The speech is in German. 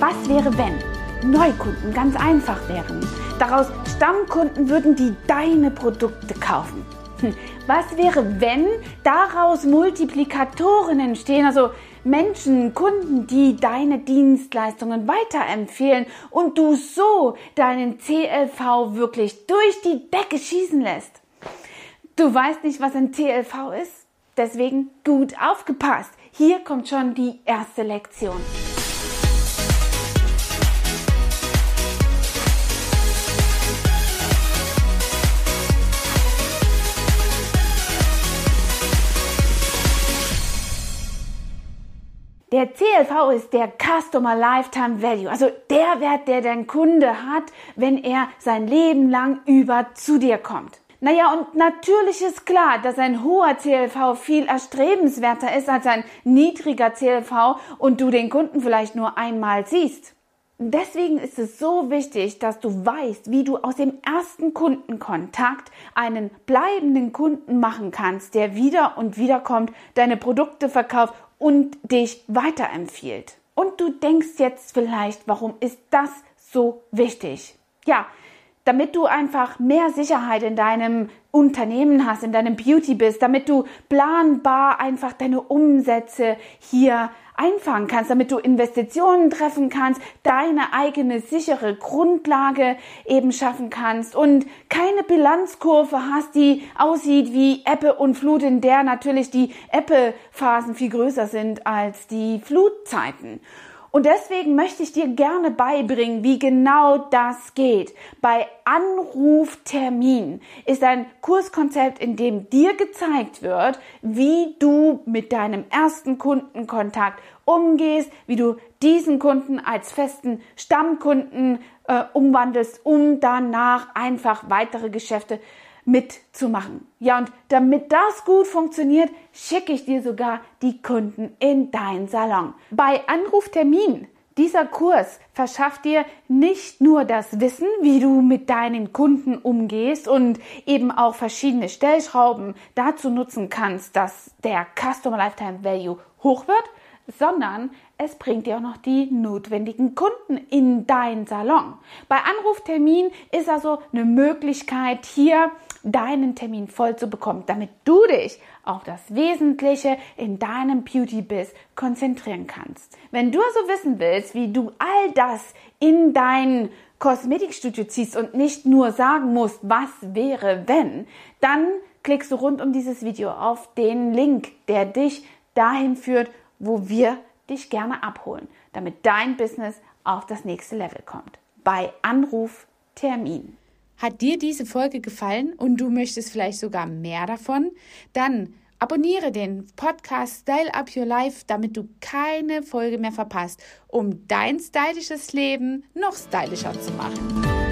Was wäre, wenn Neukunden ganz einfach wären? Daraus Stammkunden würden, die deine Produkte kaufen. Hm, was wäre, wenn daraus Multiplikatoren entstehen, also Menschen, Kunden, die deine Dienstleistungen weiterempfehlen und du so deinen CLV wirklich durch die Decke schießen lässt? Du weißt nicht, was ein CLV ist? Deswegen gut aufgepasst. Hier kommt schon die erste Lektion. Der CLV ist der Customer Lifetime Value, also der Wert, der dein Kunde hat, wenn er sein Leben lang über zu dir kommt. Naja, und natürlich ist klar, dass ein hoher CLV viel erstrebenswerter ist als ein niedriger CLV und du den Kunden vielleicht nur einmal siehst. Deswegen ist es so wichtig, dass du weißt, wie du aus dem ersten Kundenkontakt einen bleibenden Kunden machen kannst, der wieder und wieder kommt, deine Produkte verkauft und dich weiterempfiehlt. Und du denkst jetzt vielleicht, warum ist das so wichtig? Ja, damit du einfach mehr Sicherheit in deinem Unternehmen hast, in deinem Beauty bist, damit du planbar einfach deine Umsätze hier einfangen kannst, damit du Investitionen treffen kannst, deine eigene sichere Grundlage eben schaffen kannst und keine Bilanzkurve hast, die aussieht wie Ebbe und Flut, in der natürlich die Ebbe-Phasen viel größer sind als die Flutzeiten. Und deswegen möchte ich dir gerne beibringen, wie genau das geht. Bei Anruftermin ist ein Kurskonzept, in dem dir gezeigt wird, wie du mit deinem ersten Kundenkontakt umgehst, wie du diesen Kunden als festen Stammkunden äh, umwandelst, um danach einfach weitere Geschäfte mitzumachen. Ja, und damit das gut funktioniert, schicke ich dir sogar die Kunden in dein Salon. Bei Anruftermin dieser Kurs verschafft dir nicht nur das Wissen, wie du mit deinen Kunden umgehst und eben auch verschiedene Stellschrauben dazu nutzen kannst, dass der Customer Lifetime Value hoch wird, sondern es bringt dir auch noch die notwendigen Kunden in dein Salon. Bei Anruftermin ist also eine Möglichkeit, hier deinen Termin voll zu bekommen, damit du dich auf das Wesentliche in deinem Beauty-Biz konzentrieren kannst. Wenn du also wissen willst, wie du all das in dein Kosmetikstudio ziehst und nicht nur sagen musst, was wäre, wenn, dann klickst du rund um dieses Video auf den Link, der dich dahin führt, wo wir dich gerne abholen, damit dein Business auf das nächste Level kommt. Bei Anruf Termin. Hat dir diese Folge gefallen und du möchtest vielleicht sogar mehr davon? Dann abonniere den Podcast Style Up Your Life, damit du keine Folge mehr verpasst, um dein stylisches Leben noch stylischer zu machen.